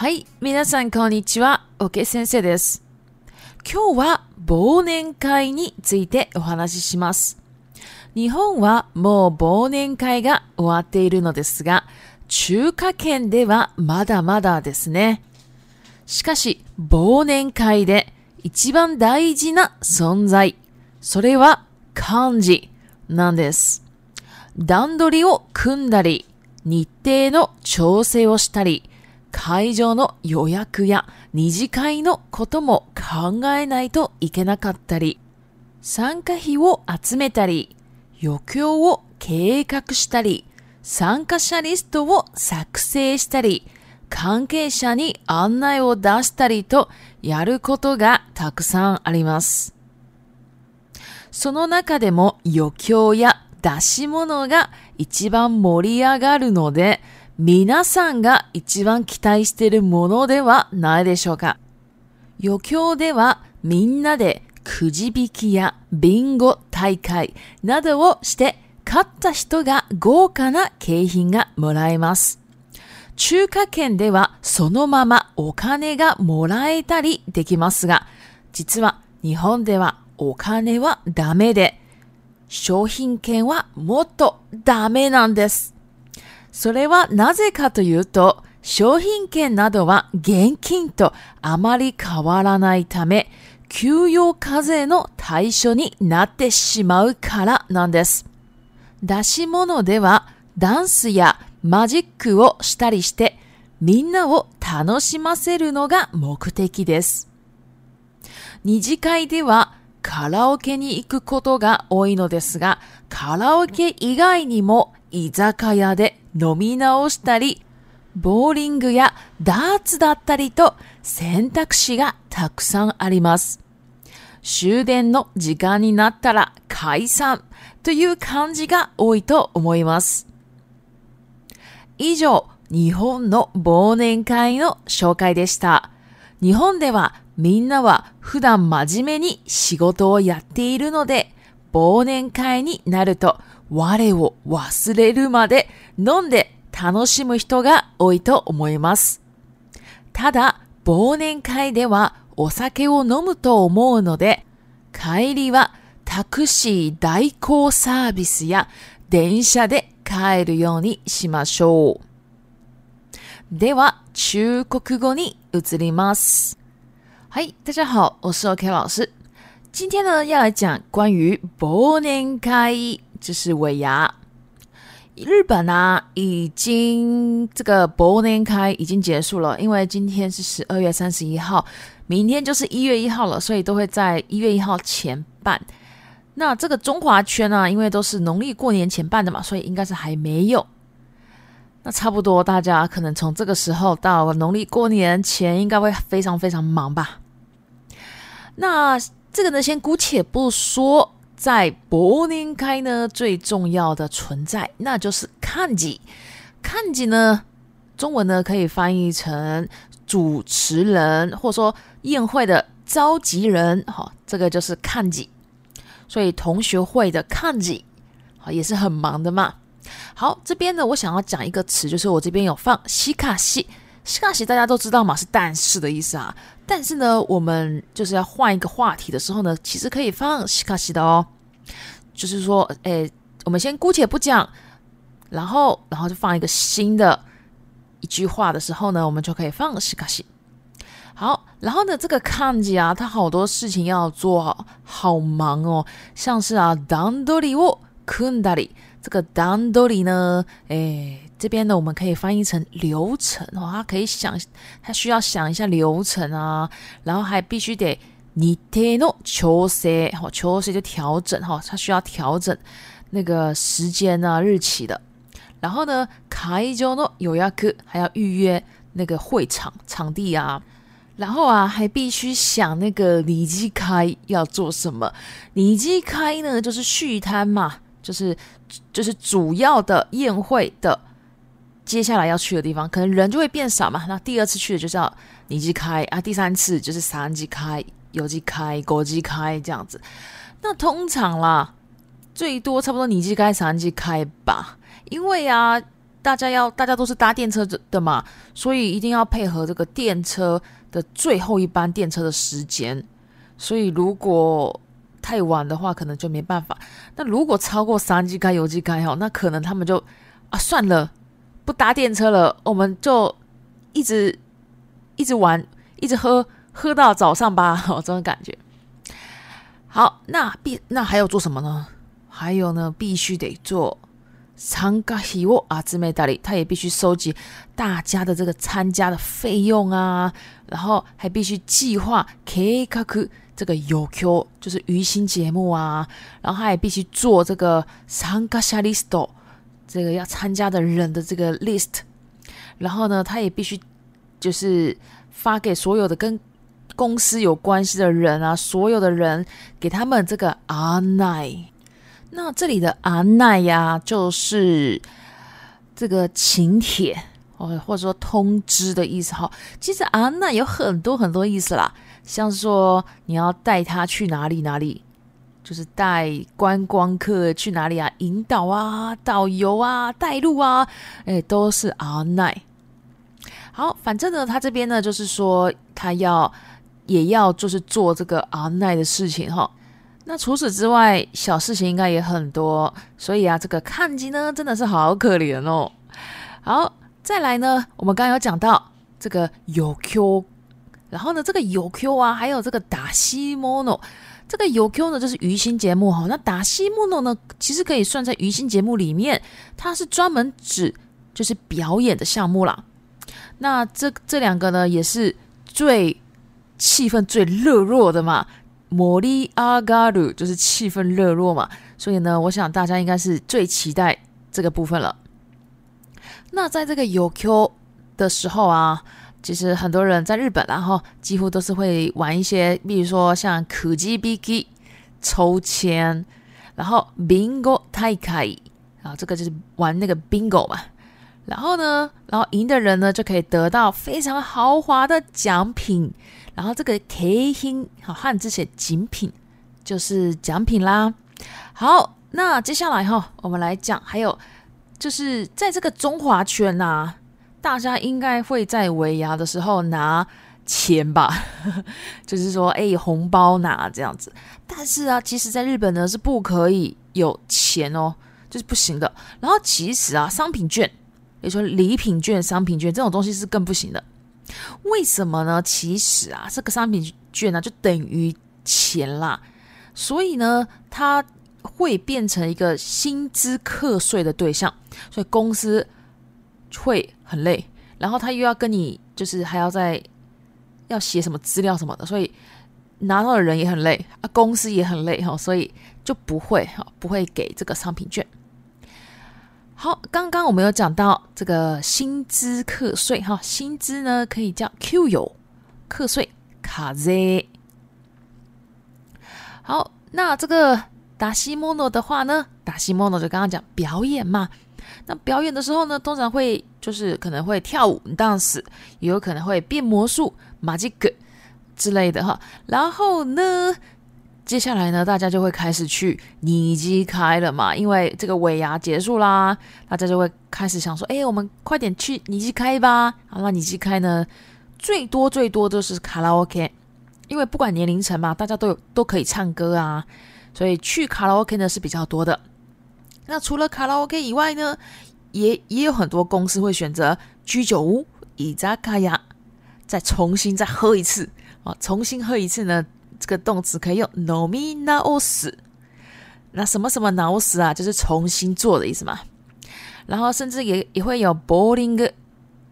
はい。皆さん、こんにちは。オケ先生です。今日は忘年会についてお話しします。日本はもう忘年会が終わっているのですが、中華圏ではまだまだですね。しかし、忘年会で一番大事な存在、それは漢字なんです。段取りを組んだり、日程の調整をしたり、会場の予約や二次会のことも考えないといけなかったり、参加費を集めたり、余興を計画したり、参加者リストを作成したり、関係者に案内を出したりとやることがたくさんあります。その中でも余興や出し物が一番盛り上がるので、皆さんが一番期待しているものではないでしょうか。余興ではみんなでくじ引きやビンゴ大会などをして勝った人が豪華な景品がもらえます。中華圏ではそのままお金がもらえたりできますが、実は日本ではお金はダメで、商品券はもっとダメなんです。それはなぜかというと、商品券などは現金とあまり変わらないため、給与課税の対象になってしまうからなんです。出し物ではダンスやマジックをしたりして、みんなを楽しませるのが目的です。二次会ではカラオケに行くことが多いのですが、カラオケ以外にも居酒屋で飲み直したり、ボーリングやダーツだったりと選択肢がたくさんあります。終電の時間になったら解散という漢字が多いと思います。以上、日本の忘年会の紹介でした。日本ではみんなは普段真面目に仕事をやっているので、忘年会になると我を忘れるまで飲んで楽しむ人が多いと思います。ただ、忘年会ではお酒を飲むと思うので、帰りはタクシー代行サービスや電車で帰るようにしましょう。では、中国語に移ります。はい、大家好，我是 OK 老师。今天呢，要来讲关于忘年会。这是尾牙日本啊，已经这个博物开已经结束了，因为今天是十二月三十一号，明天就是一月一号了，所以都会在一月一号前办。那这个中华圈呢，因为都是农历过年前办的嘛，所以应该是还没有。那差不多大家可能从这个时候到农历过年前，应该会非常非常忙吧。那这个呢，先姑且不说。在柏林开呢，最重要的存在那就是看机。看机呢，中文呢可以翻译成主持人，或说宴会的召集人。哈，这个就是看机。所以同学会的看机，好也是很忙的嘛。好，这边呢，我想要讲一个词，就是我这边有放西卡西。西卡西，大家都知道嘛，是但是的意思啊。但是呢，我们就是要换一个话题的时候呢，其实可以放西卡西的哦。就是说，诶，我们先姑且不讲，然后，然后就放一个新的一句话的时候呢，我们就可以放西卡西。好，然后呢，这个康吉啊，他好多事情要做好，忙哦，像是啊，当多里沃坤达里。这个 d a n d o t y 呢？哎，这边呢，我们可以翻译成流程。哦，他可以想，他需要想一下流程啊。然后还必须得 “niteno c h o s a i c h o s a 就调整哈，他需要调整那个时间啊、日期的。然后呢，“kaijo no y o y a k u 还要预约那个会场、场地啊。然后啊，还必须想那个 n i 开要做什么 n i 开呢，就是续摊嘛，就是。就是主要的宴会的接下来要去的地方，可能人就会变少嘛。那第二次去的就是你机开啊，第三次就是三机开、有机开、国机开这样子。那通常啦，最多差不多你机开、三机开吧。因为啊，大家要大家都是搭电车的嘛，所以一定要配合这个电车的最后一班电车的时间。所以如果太晚的话，可能就没办法。那如果超过三 G 开、油 G 开哈，那可能他们就啊算了，不搭电车了，我们就一直一直玩，一直喝喝到早上吧。好，这种感觉。好，那必那还要做什么呢？还有呢，必须得做长冈喜沃啊，志美达理他也必须收集大家的这个参加的费用啊，然后还必须计划 K 卡这个有 Q 就是娱新节目啊，然后他也必须做这个三 g a s h a l i s t o 这个要参加的人的这个 list，然后呢，他也必须就是发给所有的跟公司有关系的人啊，所有的人给他们这个阿奈，那这里的阿奈呀，就是这个请帖。哦，或者说通知的意思哈，其实阿奈有很多很多意思啦，像说你要带他去哪里哪里，就是带观光客去哪里啊，引导啊，导游啊，带路啊，哎，都是阿奈。好，反正呢，他这边呢，就是说他要也要就是做这个阿奈的事情哈。那除此之外，小事情应该也很多，所以啊，这个看机呢，真的是好可怜哦。好。再来呢，我们刚刚有讲到这个有 Q，然后呢，这个有 Q 啊，还有这个打西 m o n 这个有 Q 呢就是鱼星节目哈，那打西 m o n 呢其实可以算在鱼星节目里面，它是专门指就是表演的项目啦。那这这两个呢也是最气氛最热络的嘛，摩利阿嘎鲁就是气氛热络嘛，所以呢，我想大家应该是最期待这个部分了。那在这个有 Q 的时候啊，其实很多人在日本，然后几乎都是会玩一些，比如说像 KGBK 抽签，然后 Bingo Tai Kai，啊，这个就是玩那个 Bingo 嘛。然后呢，然后赢的人呢就可以得到非常豪华的奖品。然后这个 Khin 好汉字写锦品，就是奖品啦。好，那接下来哈，我们来讲还有。就是在这个中华圈呐，大家应该会在围牙的时候拿钱吧，就是说哎红包拿这样子。但是啊，其实在日本呢是不可以有钱哦，就是不行的。然后其实啊，商品券，也就说礼品券、商品券这种东西是更不行的。为什么呢？其实啊，这个商品券呢就等于钱啦，所以呢，它。会变成一个薪资课税的对象，所以公司会很累，然后他又要跟你，就是还要在要写什么资料什么的，所以拿到的人也很累啊，公司也很累哈，所以就不会哈，不会给这个商品券。好，刚刚我们有讲到这个薪资课税哈，薪资呢可以叫 Q 有课税卡 Z。好，那这个。打西莫诺的话呢，打西莫诺就刚刚讲表演嘛。那表演的时候呢，通常会就是可能会跳舞，dance，也有可能会变魔术，magic 之类的哈。然后呢，接下来呢，大家就会开始去尼基开了嘛，因为这个尾牙结束啦，大家就会开始想说，哎，我们快点去尼基开吧。好，那尼基开呢，最多最多就是卡拉 OK，因为不管年龄层嘛，大家都有都可以唱歌啊。所以去卡拉 OK 呢是比较多的。那除了卡拉 OK 以外呢，也也有很多公司会选择居酒屋、伊扎卡亚，再重新再喝一次啊！重新喝一次呢，这个动词可以用 n o ノミナオ s 那什么什么脑死啊，就是重新做的意思嘛。然后甚至也也会有保龄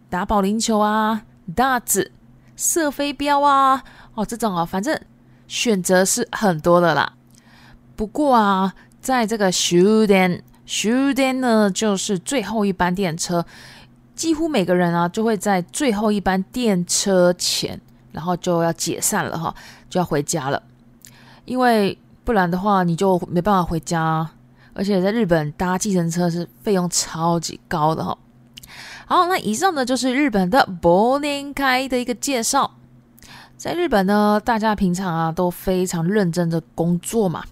打保龄球啊、darts 射飞镖啊、哦这种啊，反正选择是很多的啦。不过啊，在这个 Shu Den Shu Den 呢，就是最后一班电车，几乎每个人啊就会在最后一班电车前，然后就要解散了哈，就要回家了，因为不然的话你就没办法回家，而且在日本搭计程车是费用超级高的哈。好，那以上呢就是日本的柏林开的一个介绍。在日本呢，大家平常啊都非常认真的工作嘛。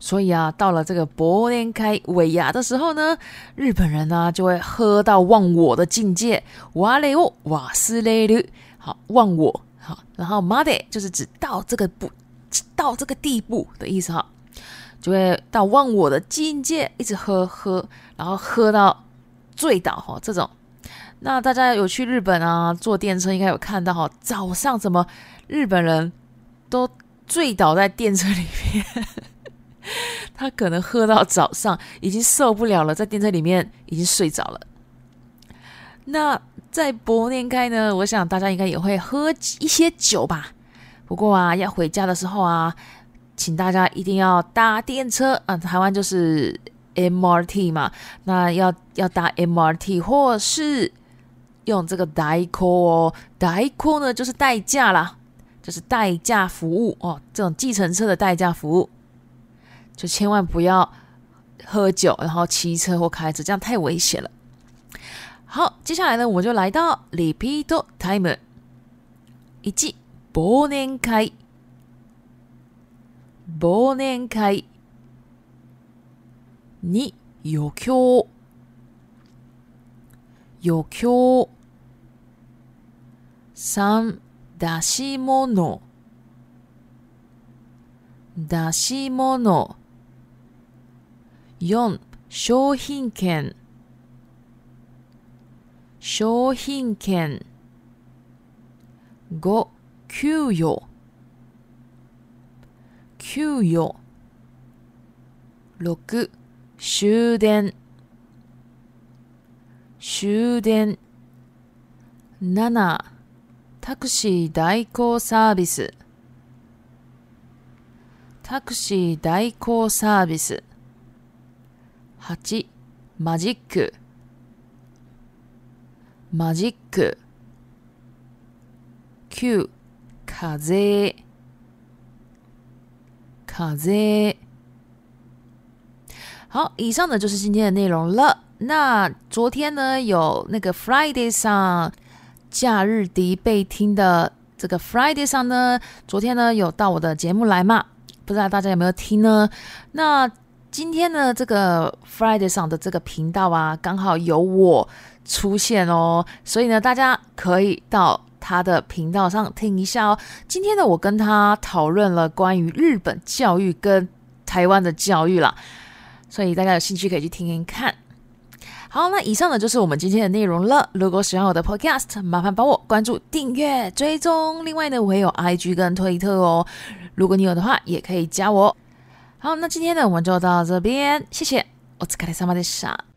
所以啊，到了这个博林开尾亚的时候呢，日本人呢就会喝到忘我的境界，瓦雷欧瓦斯雷鲁，好忘我，好，然后马得就是指到这个不，到这个地步的意思哈，就会到忘我的境界，一直喝喝，然后喝到醉倒哈，这种。那大家有去日本啊坐电车，应该有看到哈，早上怎么日本人都醉倒在电车里面。他可能喝到早上，已经受不了了，在电车里面已经睡着了。那在博念开呢？我想大家应该也会喝一些酒吧。不过啊，要回家的时候啊，请大家一定要搭电车啊。台湾就是 MRT 嘛，那要要搭 MRT 或是用这个代 call 哦。代 call 呢，就是代驾啦，就是代驾服务哦，这种计程车的代驾服务。就千万不要喝酒，然后骑车或开车，这样太危险了。好，接下来呢，我们就来到 r e p e a time t。一忘年会，忘年会。二预教，余興三出し物出し物4商品券商品券5給与給与6終電終電7タクシー代行サービスタクシー代行サービス八，magic，magic，九風。風。z z 好，以上呢就是今天的内容了。那昨天呢，有那个 Friday 上假日迪贝被听的这个 Friday 上呢，昨天呢有到我的节目来嘛？不知道大家有没有听呢？那。今天呢，这个 Friday 上的这个频道啊，刚好有我出现哦，所以呢，大家可以到他的频道上听一下哦。今天呢，我跟他讨论了关于日本教育跟台湾的教育啦，所以大家有兴趣可以去听听看。好，那以上呢就是我们今天的内容了。如果喜欢我的 podcast，麻烦帮我关注、订阅、追踪。另外呢，我也有 IG 跟推特哦，如果你有的话，也可以加我。好，那今天呢，我们就到这边，谢谢。お疲れ様でした。